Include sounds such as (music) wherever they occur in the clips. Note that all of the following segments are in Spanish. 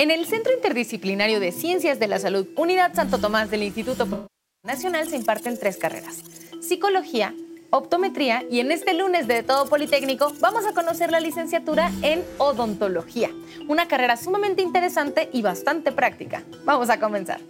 En el Centro Interdisciplinario de Ciencias de la Salud, Unidad Santo Tomás del Instituto Nacional se imparten tres carreras. Psicología, optometría y en este lunes de Todo Politécnico vamos a conocer la licenciatura en odontología, una carrera sumamente interesante y bastante práctica. Vamos a comenzar.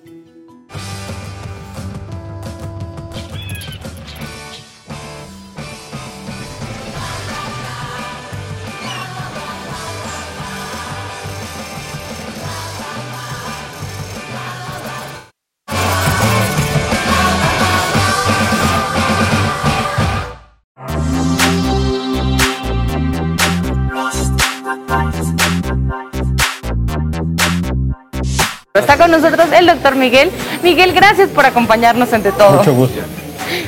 Está con nosotros el doctor Miguel. Miguel, gracias por acompañarnos ante todo. Mucho gusto.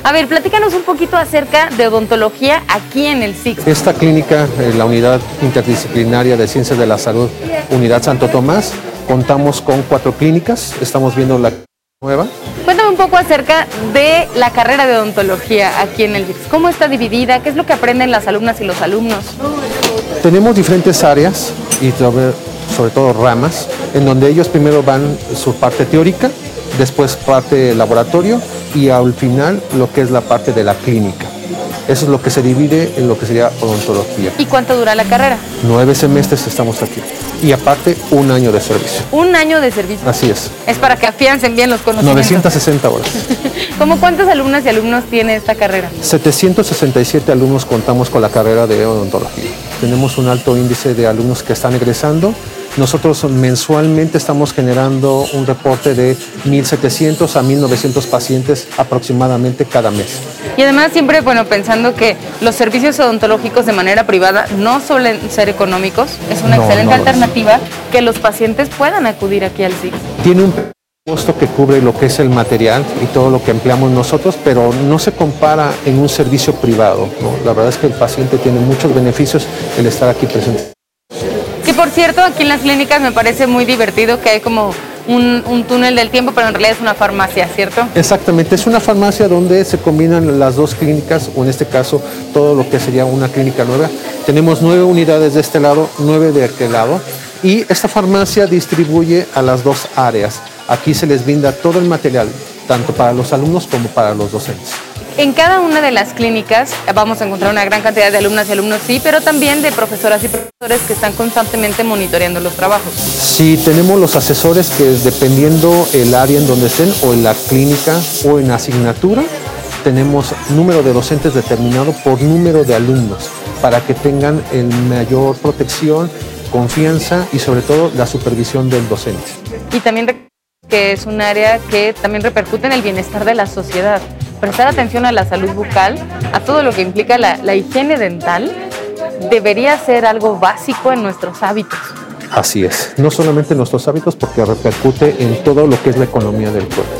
A ver, platícanos un poquito acerca de odontología aquí en el SIC. Esta clínica, eh, la Unidad Interdisciplinaria de Ciencias de la Salud, Unidad Santo Tomás, contamos con cuatro clínicas. Estamos viendo la nueva. Cuéntame un poco acerca de la carrera de odontología aquí en el SIC. ¿Cómo está dividida? ¿Qué es lo que aprenden las alumnas y los alumnos? Tenemos diferentes áreas y sobre todo ramas, en donde ellos primero van su parte teórica, después parte laboratorio y al final lo que es la parte de la clínica. Eso es lo que se divide en lo que sería odontología. ¿Y cuánto dura la carrera? Nueve semestres estamos aquí. Y aparte, un año de servicio. Un año de servicio. Así es. Es para que afiancen bien los conocimientos. 960 horas. (laughs) ¿Cómo cuántas alumnas y alumnos tiene esta carrera? 767 alumnos contamos con la carrera de odontología. Tenemos un alto índice de alumnos que están egresando. Nosotros mensualmente estamos generando un reporte de 1.700 a 1.900 pacientes aproximadamente cada mes. Y además siempre, bueno, pensando que los servicios odontológicos de manera privada no suelen ser económicos, es una No, excelente no lo es. alternativa que los pacientes puedan acudir aquí al SIC. Tiene un costo que cubre lo que es el material y todo lo que empleamos nosotros, pero no se compara en un servicio privado. ¿no? La verdad es que el paciente tiene muchos beneficios el estar aquí presente. Que por cierto, aquí en las clínicas me parece muy divertido que hay como un, un túnel del tiempo, pero en realidad es una farmacia, ¿cierto? Exactamente, es una farmacia donde se combinan las dos clínicas, o en este caso todo lo que sería una clínica nueva. Tenemos nueve unidades de este lado, nueve de aquel lado, y esta farmacia distribuye a las dos áreas. Aquí se les brinda todo el material, tanto para los alumnos como para los docentes. En cada una de las clínicas vamos a encontrar una gran cantidad de alumnas y alumnos, sí, pero también de profesoras y profesores que están constantemente monitoreando los trabajos. Sí, tenemos los asesores que dependiendo el área en donde estén, o en la clínica o en asignatura, tenemos número de docentes determinado por número de alumnos para que tengan el mayor protección, confianza y sobre todo la supervisión del docente. Y también que es un área que también repercute en el bienestar de la sociedad. Prestar atención a la salud bucal, a todo lo que implica la, la higiene dental, debería ser algo básico en nuestros hábitos. Así es, no solamente en nuestros hábitos, porque repercute en todo lo que es la economía del cuerpo.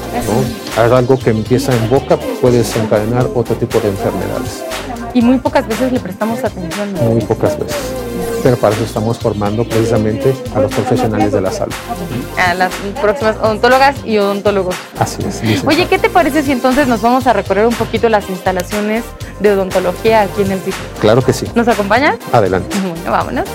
¿no? Algo que empieza en boca, puede desencadenar otro tipo de enfermedades. Y muy pocas veces le prestamos atención. ¿no? muy pocas veces. Pero para eso estamos formando precisamente a los profesionales de la salud. A las próximas odontólogas y odontólogos. Así es. licenciado. Oye, ¿qué te parece si entonces nos vamos a recorrer un poquito las instalaciones de odontología aquí en el sitio? Claro que sí. ¿Nos acompañas? Adelante. Bueno, vámonos.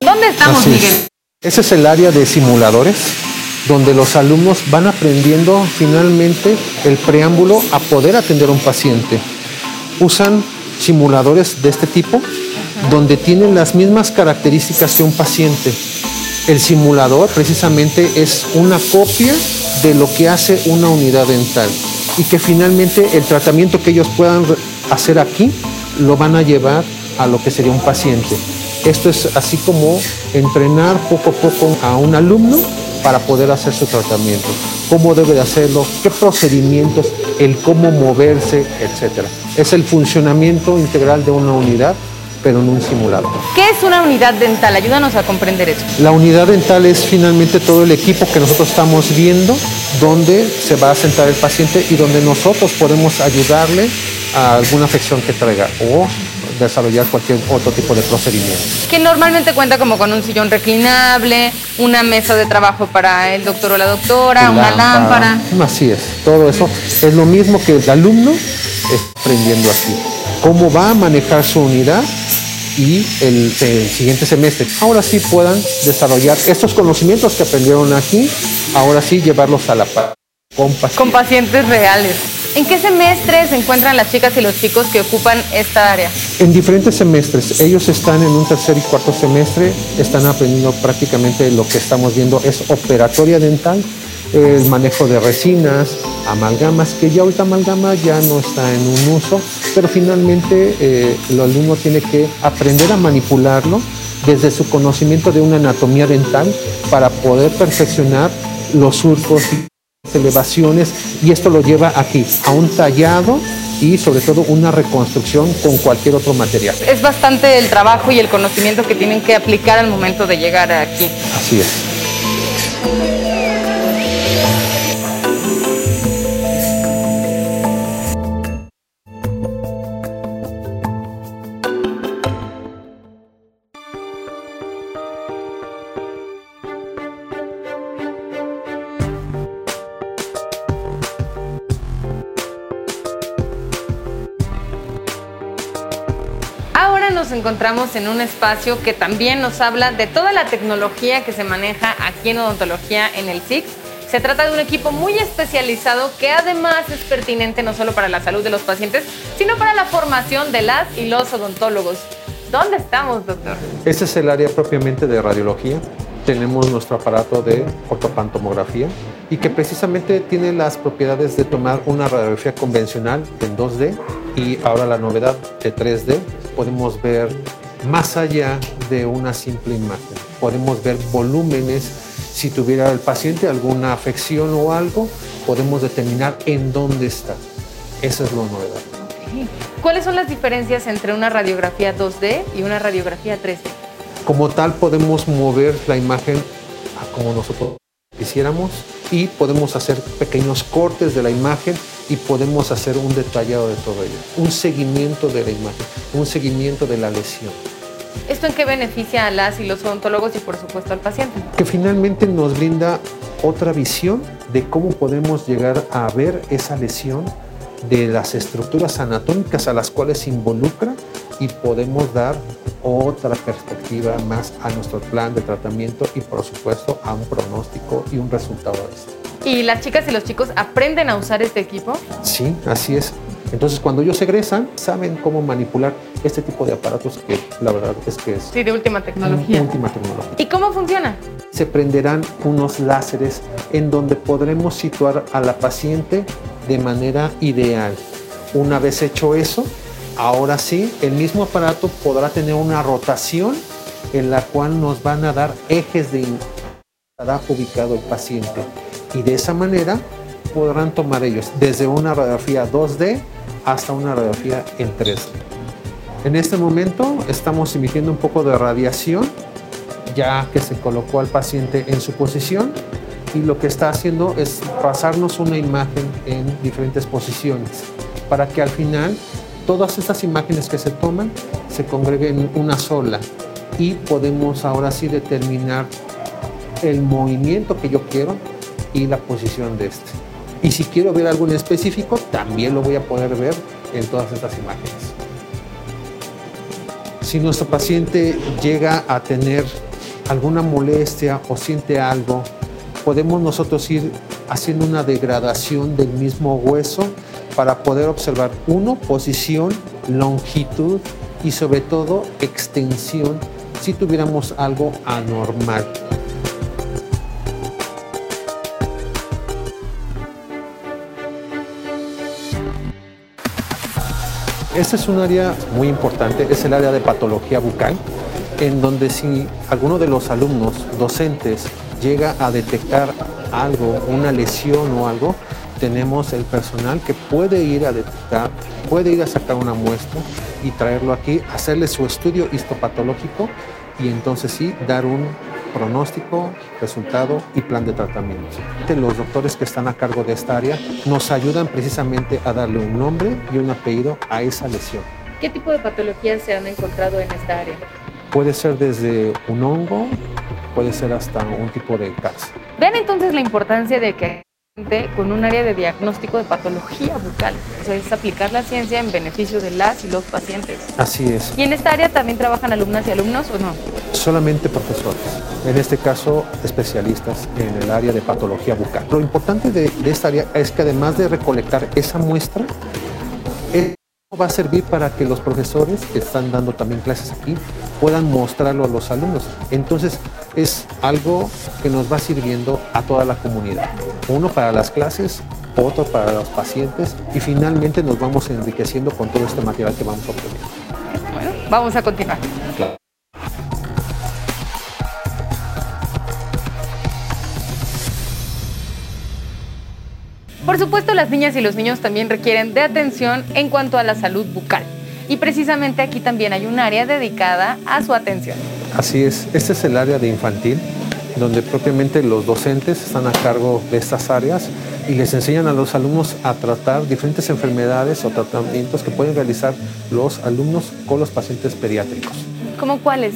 ¿Dónde estamos, Así es. Miguel? Ese es el área de simuladores, donde los alumnos van aprendiendo finalmente el preámbulo a poder atender a un paciente. Usan simuladores de este tipo, donde tienen las mismas características que un paciente. El simulador precisamente es una copia de lo que hace una unidad dental y que finalmente el tratamiento que ellos puedan hacer aquí lo van a llevar a lo que sería un paciente. Esto es así como entrenar poco a poco a un alumno para poder hacer su tratamiento, cómo debe de hacerlo, qué procedimientos, el cómo moverse, etcétera. Es el funcionamiento integral de una unidad, pero en un simulador. ¿Qué es una unidad dental? Ayúdanos a comprender eso. La unidad dental es finalmente todo el equipo que nosotros estamos viendo, donde se va a sentar el paciente y donde nosotros podemos ayudarle a alguna afección que traiga o desarrollar cualquier otro tipo de procedimiento. Que normalmente cuenta como con un sillón reclinable, una mesa de trabajo para el doctor o la doctora, una lámpara. Así es, todo eso es lo mismo que el alumno está aprendiendo aquí. cómo va a manejar su unidad y el, el, siguiente semestre ahora sí puedan desarrollar estos conocimientos que aprendieron aquí, ahora sí llevarlos a la par con pacientes. Con pacientes reales. ¿En qué semestre se encuentran las chicas y los chicos que ocupan esta área? En diferentes semestres. Ellos están en un tercer y cuarto semestre, están aprendiendo prácticamente lo que estamos viendo es operatoria dental, el manejo de resinas, amalgamas, que ya ahorita amalgama ya no está en un uso, pero finalmente eh, el alumno tiene que aprender a manipularlo desde su conocimiento de una anatomía dental para poder perfeccionar los surcos elevaciones y esto lo lleva aquí a un tallado y sobre todo una reconstrucción con cualquier otro material. Es bastante el trabajo y el conocimiento que tienen que aplicar al momento de llegar aquí. Así es. Encontramos en un espacio que también nos habla de toda la tecnología que se maneja aquí en odontología en el SIX. Se trata de un equipo muy especializado que además es pertinente no solo para la salud de los pacientes, sino para la formación de las y los odontólogos. ¿Dónde estamos, doctor? Este es el área propiamente de radiología. Tenemos nuestro aparato de ortopantomografía y que precisamente tiene las propiedades de tomar una radiografía convencional en 2D y ahora la novedad de 3D podemos ver más allá de una simple imagen. Podemos ver volúmenes. Si tuviera el paciente alguna afección o algo, podemos determinar en dónde está. Esa es la novedad. ¿Cuáles son las diferencias entre una radiografía 2D y una radiografía 3D? Como tal, podemos mover la imagen como nosotros quisiéramos y podemos hacer pequeños cortes de la imagen y podemos hacer un detallado de todo ello, un seguimiento de la imagen, un seguimiento de la lesión. ¿Esto en qué beneficia a las y los odontólogos y por supuesto al paciente? Que finalmente nos brinda otra visión de cómo podemos llegar a ver esa lesión de las estructuras anatómicas a las cuales se involucra y podemos dar otra perspectiva más a nuestro plan de tratamiento y por supuesto a un pronóstico y un resultado de esto. ¿Y las chicas y los chicos aprenden a usar este equipo? Sí, así es. Entonces, cuando ellos egresan, saben cómo manipular este tipo de aparatos que la verdad es que es... Sí, de última tecnología. última tecnología. ¿Y cómo funciona? Se prenderán unos láseres en donde podremos situar a la paciente de manera ideal. Una vez hecho eso, ahora sí, el mismo aparato podrá tener una rotación en la cual nos van a dar ejes de estará ubicado el paciente y de esa manera podrán tomar ellos desde una radiografía 2D hasta una radiografía en 3D. En este momento estamos emitiendo un poco de radiación ya que se colocó al paciente en su posición y lo que está haciendo es pasarnos una imagen en diferentes posiciones para que al final todas estas imágenes que se toman se congreguen en una sola y podemos ahora sí determinar el movimiento que yo quiero y la posición de este. Y si quiero ver algo en específico, también lo voy a poder ver en todas estas imágenes. Si nuestro paciente llega a tener alguna molestia o siente algo, podemos nosotros ir haciendo una degradación del mismo hueso para poder observar, uno, posición, longitud y sobre todo extensión si tuviéramos algo anormal. Este es un área muy importante, es el área de patología bucal, en donde si alguno de los alumnos docentes llega a detectar algo, una lesión o algo, tenemos el personal que puede ir a detectar, puede ir a sacar una muestra y traerlo aquí, hacerle su estudio histopatológico y entonces sí dar un pronóstico, resultado y plan de tratamiento. Los doctores que están a cargo de esta área nos ayudan precisamente a darle un nombre y un apellido a esa lesión. ¿Qué tipo de patologías se han encontrado en esta área? Puede ser desde un hongo, puede ser hasta un tipo de cáncer. Vean entonces la importancia de que con un área de diagnóstico de patología bucal. O sea, es aplicar la ciencia en beneficio de las y los pacientes. Así es. ¿Y en esta área también trabajan alumnas y alumnos o no? Solamente profesores. En este caso, especialistas en el área de patología bucal. Lo importante de, de esta área es que además de recolectar esa muestra, va a servir para que los profesores que están dando también clases aquí puedan mostrarlo a los alumnos. Entonces es algo que nos va sirviendo a toda la comunidad. Uno para las clases, otro para los pacientes y finalmente nos vamos enriqueciendo con todo este material que vamos obteniendo. Bueno, vamos a continuar. Por supuesto, las niñas y los niños también requieren de atención en cuanto a la salud bucal. Y precisamente aquí también hay un área dedicada a su atención. Así es, este es el área de infantil, donde propiamente los docentes están a cargo de estas áreas y les enseñan a los alumnos a tratar diferentes enfermedades o tratamientos que pueden realizar los alumnos con los pacientes pediátricos. ¿Cómo cuáles?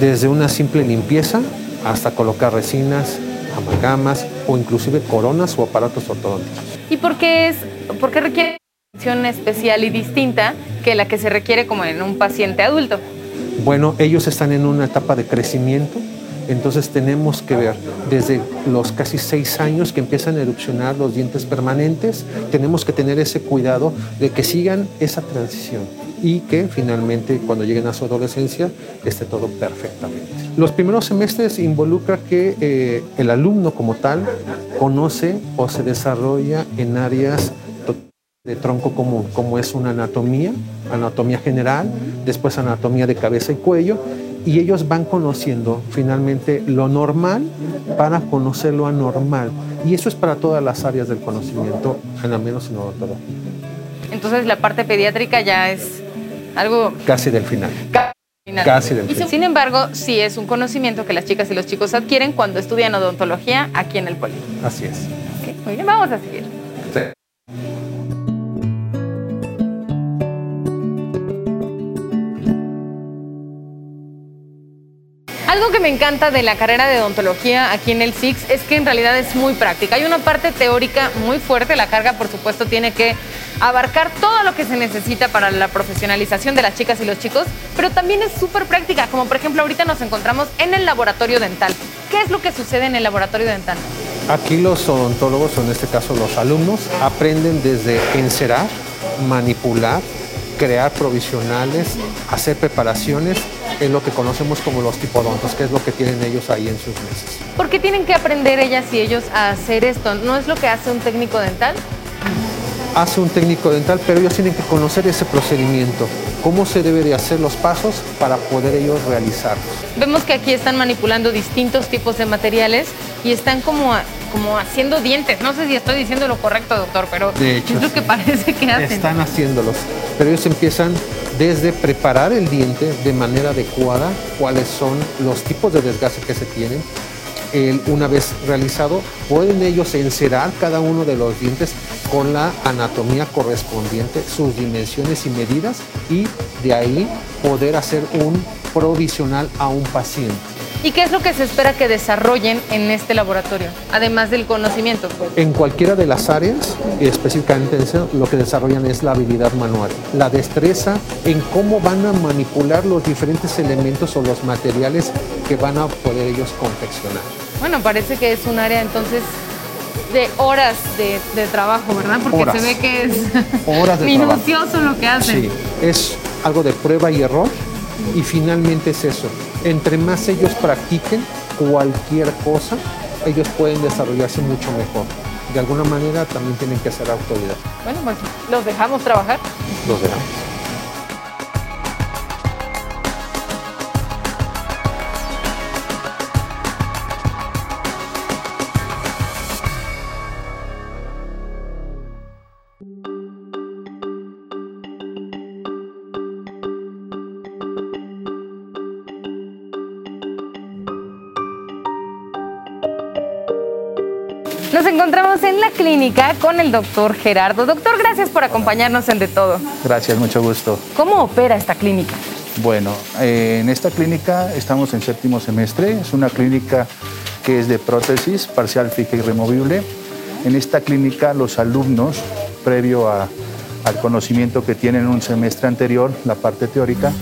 Desde una simple limpieza hasta colocar resinas, amalgamas o inclusive coronas o aparatos ortodónticos. ¿Y por qué, es, por qué requiere atención especial y distinta que la que se requiere como en un paciente adulto? Bueno, ellos están en una etapa de crecimiento, entonces tenemos que ver desde los casi seis años que empiezan a erupcionar los dientes permanentes, tenemos que tener ese cuidado de que sigan esa transición y que finalmente cuando lleguen a su adolescencia esté todo perfectamente. Los primeros semestres involucra que eh, el alumno como tal conoce o se desarrolla en áreas de tronco común, como es una anatomía, anatomía general, después anatomía de cabeza y cuello, y ellos van conociendo finalmente lo normal para conocer lo anormal. Y eso es para todas las áreas del conocimiento, al menos en odontología. Entonces la parte pediátrica ya es algo... Casi del final. Casi final. Sin embargo, sí es un conocimiento que las chicas y los chicos adquieren cuando estudian odontología aquí en el Poli. Así es. muy bien, vamos a seguir. Algo que me encanta de la carrera de odontología aquí en el SIX es que en realidad es muy práctica. Hay una parte teórica muy fuerte, la carga por supuesto tiene que abarcar todo lo que se necesita para la profesionalización de las chicas y los chicos, pero también es súper práctica, como por ejemplo ahorita nos encontramos en el laboratorio dental. ¿Qué es lo que sucede en el laboratorio dental? Aquí los odontólogos, o en este caso los alumnos, aprenden desde encerar, manipular, crear provisionales, hacer preparaciones es lo que conocemos como los tipodontos, que es lo que tienen ellos ahí en sus mesas. ¿Por qué tienen que aprender ellas y ellos a hacer esto? ¿No es lo que hace un técnico dental? Hace un técnico dental, pero ellos tienen que conocer ese procedimiento, cómo se debe de hacer los pasos para poder ellos realizarlos. Vemos que aquí están manipulando distintos tipos de materiales y están como, como haciendo dientes. No sé si estoy diciendo lo correcto, doctor, pero de hecho, es lo que parece que hacen. Están haciéndolos, pero ellos empiezan desde preparar el diente de manera adecuada, cuáles son los tipos de desgaste que se tienen. una vez realizado, pueden ellos encerar cada uno de los dientes con la anatomía correspondiente, sus dimensiones y medidas, y de ahí poder hacer un provisional a un paciente. ¿Y qué es lo que se espera que desarrollen en este laboratorio, además del conocimiento? En cualquiera de las áreas, y específicamente en lo que desarrollan es la habilidad manual, la destreza en cómo van a manipular los diferentes elementos o los materiales que van a poder ellos confeccionar. Bueno, parece que es un área entonces de horas de, trabajo, ¿verdad? Porque se ve que es (laughs) horas minucioso lo que hacen. Sí, es algo de prueba y error y finalmente es eso. Entre más ellos practiquen cualquier cosa, ellos pueden desarrollarse mucho mejor. De alguna manera también tienen que ser autoridad. Bueno, pues los dejamos trabajar. Los dejamos. Clínica con el doctor Gerardo. Doctor, gracias por acompañarnos en De Todo. Gracias, mucho gusto. ¿Cómo opera esta clínica? Bueno, eh, en esta clínica estamos en séptimo semestre. Es una clínica que es de prótesis parcial fija y removible. En esta clínica los alumnos, previo al conocimiento que tienen en un semestre anterior, la parte teórica,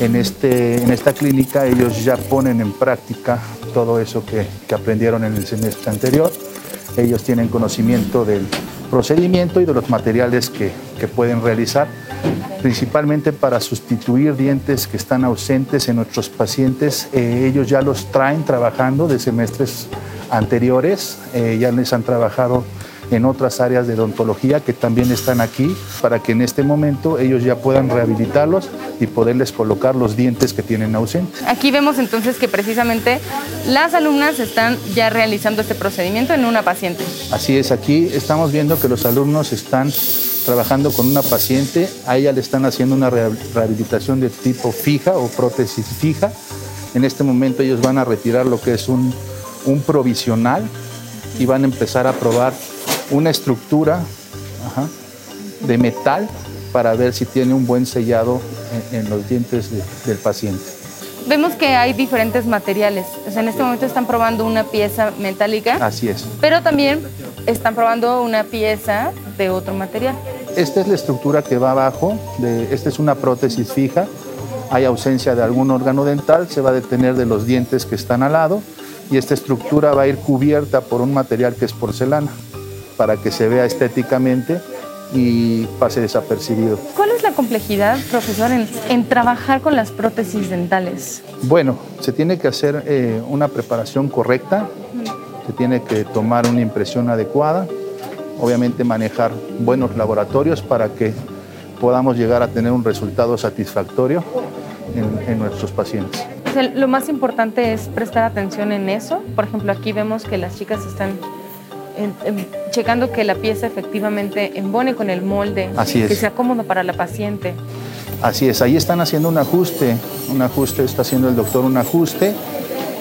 en, este, en esta clínica ellos ya ponen en práctica todo eso que, aprendieron en el semestre anterior. Ellos tienen conocimiento del procedimiento y de los materiales que, que pueden realizar, principalmente para sustituir dientes que están ausentes en nuestros pacientes. Eh, ellos ya los traen trabajando de semestres anteriores, eh, ya les han trabajado en otras áreas de odontología que también están aquí para que en este momento ellos ya puedan rehabilitarlos y poderles colocar los dientes que tienen ausentes. Aquí vemos entonces que precisamente las alumnas están ya realizando este procedimiento en una paciente. Así es, aquí estamos viendo que los alumnos están trabajando con una paciente, a ella le están haciendo una rehabilitación de tipo fija o prótesis fija. En este momento ellos van a retirar lo que es un, un provisional y van a empezar a probar una estructura de metal para ver si tiene un buen sellado en, los dientes del paciente. Vemos que hay diferentes materiales. en este momento están probando una pieza metálica. Así es. Pero también están probando una pieza de otro material. Esta es la estructura que va abajo. De, esta es una prótesis fija. Hay ausencia de algún órgano dental. Se va a detener de los dientes que están al lado. Y esta estructura va a ir cubierta por un material que es porcelana para que se vea estéticamente y pase desapercibido. ¿Cuál es la complejidad, profesor, en, trabajar con las prótesis dentales? Bueno, se tiene que hacer eh, una preparación correcta, se tiene que tomar una impresión adecuada, obviamente manejar buenos laboratorios para que podamos llegar a tener un resultado satisfactorio en, nuestros pacientes. lo más importante es prestar atención en eso. Por ejemplo, aquí vemos que las chicas están checando que la pieza efectivamente embone con el molde, que sea cómodo para la paciente. Así es, ahí están haciendo un ajuste, un ajuste, está haciendo el doctor un ajuste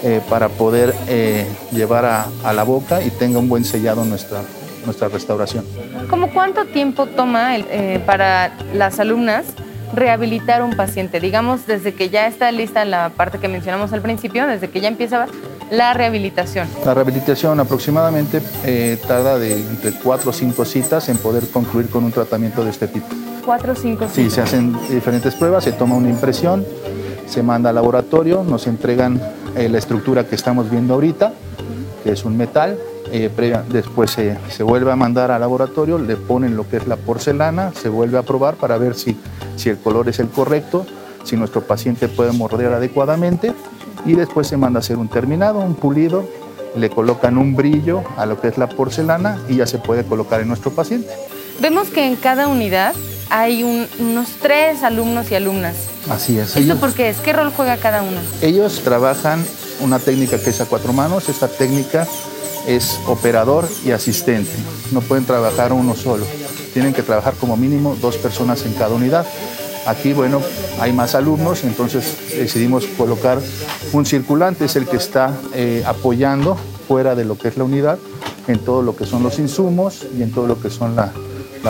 eh, para poder eh, llevar a, la boca y tenga un buen sellado nuestra, nuestra restauración. ¿Cómo cuánto tiempo toma eh, para las alumnas rehabilitar un paciente? Digamos, desde que ya está lista la parte que mencionamos al principio, desde que ya empieza la rehabilitación. La rehabilitación aproximadamente eh, tarda de entre cuatro o cinco citas en poder concluir con un tratamiento de este tipo. Cuatro o cinco citas. Sí, se hacen diferentes pruebas, se toma una impresión, se manda al laboratorio, nos entregan eh, la estructura que estamos viendo ahorita, que es un metal, eh, después se, se, vuelve a mandar al laboratorio, le ponen lo que es la porcelana, se vuelve a probar para ver si, si el color es el correcto, si nuestro paciente puede morder adecuadamente y después se manda a hacer un terminado, un pulido, le colocan un brillo a lo que es la porcelana y ya se puede colocar en nuestro paciente. Vemos que en cada unidad hay unos tres alumnos y alumnas. Así es. ¿Esto por qué es? ¿Qué rol juega cada uno? Ellos trabajan una técnica que es a cuatro manos. Esta técnica es operador y asistente. No pueden trabajar uno solo. Tienen que trabajar como mínimo dos personas en cada unidad. Aquí, bueno, hay más alumnos, entonces decidimos colocar un circulante, es el que está eh, apoyando fuera de lo que es la unidad, en todo lo que son los insumos y en todo lo que son la,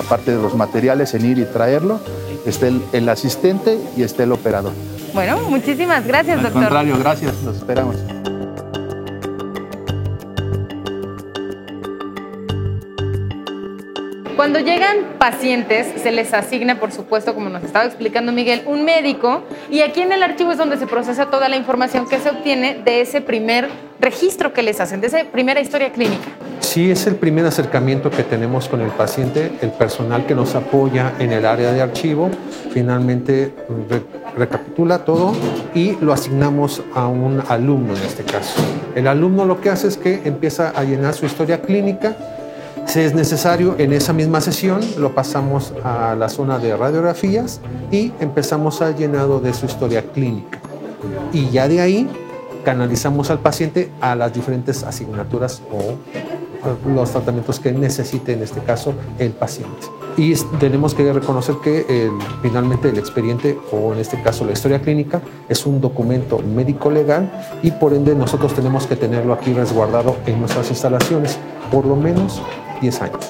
parte de los materiales, en ir y traerlo. Está el, asistente y está el operador. Bueno, muchísimas gracias, doctor. Al contrario, gracias, los esperamos. Cuando llegan pacientes, se les asigna, por supuesto, como nos estaba explicando Miguel, un médico y aquí en el archivo es donde se procesa toda la información que se obtiene de ese primer registro que les hacen, de esa primera historia clínica. Sí, es el primer acercamiento que tenemos con el paciente, el personal que nos apoya en el área de archivo, finalmente recapitula todo y lo asignamos a un alumno en este caso. El alumno lo que hace es que empieza a llenar su historia clínica, si es necesario, en esa misma sesión lo pasamos a la zona de radiografías y empezamos al llenado de su historia clínica. Y ya de ahí canalizamos al paciente a las diferentes asignaturas o los tratamientos que necesite en este caso el paciente. Y tenemos que reconocer que finalmente el expediente o en este caso la historia clínica es un documento médico legal y por ende nosotros tenemos que tenerlo aquí resguardado en nuestras instalaciones por lo menos 10 años.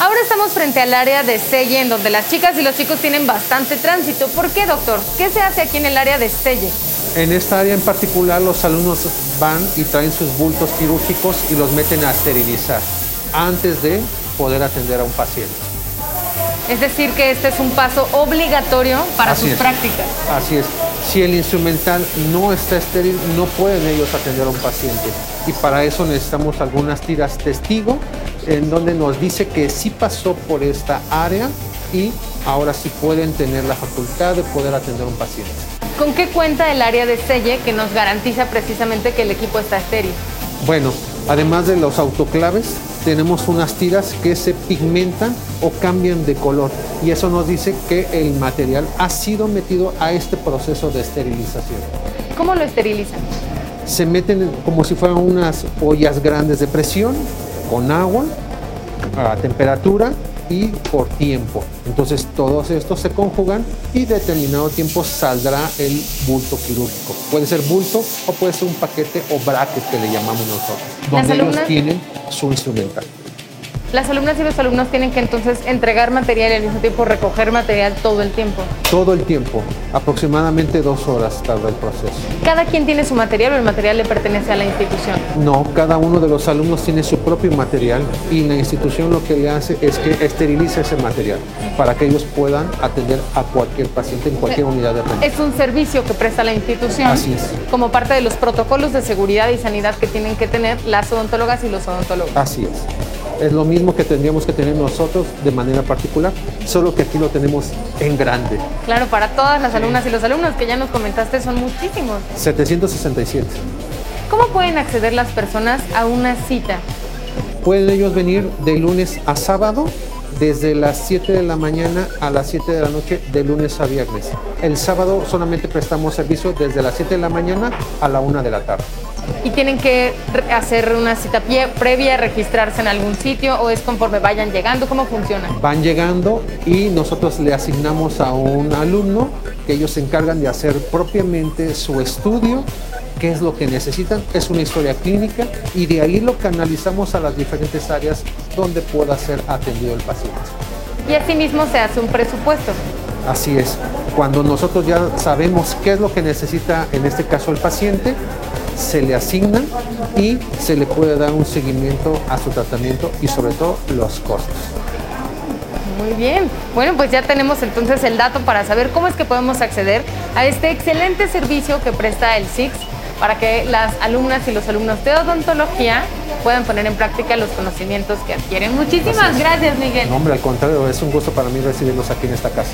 Ahora estamos frente al área de Selle, en donde las chicas y los chicos tienen bastante tránsito. ¿Por qué, doctor? ¿Qué se hace aquí en el área de Selle? En esta área en particular los alumnos van y traen sus bultos quirúrgicos y los meten a esterilizar antes de poder atender a un paciente. Es decir, que este es un paso obligatorio para sus prácticas. Así es. Si el instrumental no está estéril, no pueden ellos atender a un paciente. Y para eso necesitamos algunas tiras testigo en donde nos dice que sí pasó por esta área y ahora sí pueden tener la facultad de poder atender a un paciente. ¿Con qué cuenta el área de selle que nos garantiza precisamente que el equipo está estéril? Bueno, además de los autoclaves, tenemos unas tiras que se pigmentan o cambian de color y eso nos dice que el material ha sido metido a este proceso de esterilización. ¿Cómo lo esterilizan? Se meten como si fueran unas ollas grandes de presión con agua a temperatura y por tiempo. Entonces todos estos se conjugan y determinado tiempo saldrá el bulto quirúrgico. Puede ser bulto o puede ser un paquete o bracket que le llamamos nosotros, donde ellos tienen su instrumental. Las alumnas y los alumnos tienen que entonces entregar material y al mismo tiempo recoger material todo el tiempo. Todo el tiempo, aproximadamente dos horas tarda el proceso. ¿Cada quien tiene su material o el material le pertenece a la institución? No, cada uno de los alumnos tiene su propio material y la institución lo que le hace es que esteriliza ese material para que ellos puedan atender a cualquier paciente en cualquier unidad de atención. Es un servicio que presta la institución. Así es. Como parte de los protocolos de seguridad y sanidad que tienen que tener las odontólogas y los odontólogos. Así es es lo mismo que tendríamos que tener nosotros de manera particular, solo que aquí lo tenemos en grande. Claro, para todas las alumnas y los alumnos que ya nos comentaste son muchísimos. 767. ¿Cómo pueden acceder las personas a una cita? Pueden ellos venir de lunes a sábado desde las 7 de la mañana a las 7 de la noche de lunes a viernes. El sábado solamente prestamos servicio desde las 7 de la mañana a la 1 de la tarde y tienen que hacer una cita previa, registrarse en algún sitio o es conforme vayan llegando? ¿Cómo funciona? Van llegando y nosotros le asignamos a un alumno que ellos se encargan de hacer propiamente su estudio, qué es lo que necesitan, es una historia clínica y de ahí lo canalizamos a las diferentes áreas donde pueda ser atendido el paciente. Y asimismo se hace un presupuesto. Así es. Cuando nosotros ya sabemos qué es lo que necesita en este caso el paciente, se le asigna y se le puede dar un seguimiento a su tratamiento y sobre todo los costos. Muy bien. Bueno, pues ya tenemos entonces el dato para saber cómo es que podemos acceder a este excelente servicio que presta el SIX para que las alumnas y los alumnos de odontología puedan poner en práctica los conocimientos que adquieren. Muchísimas gracias, Miguel. No, hombre, al contrario, es un gusto para mí recibirlos aquí en esta casa.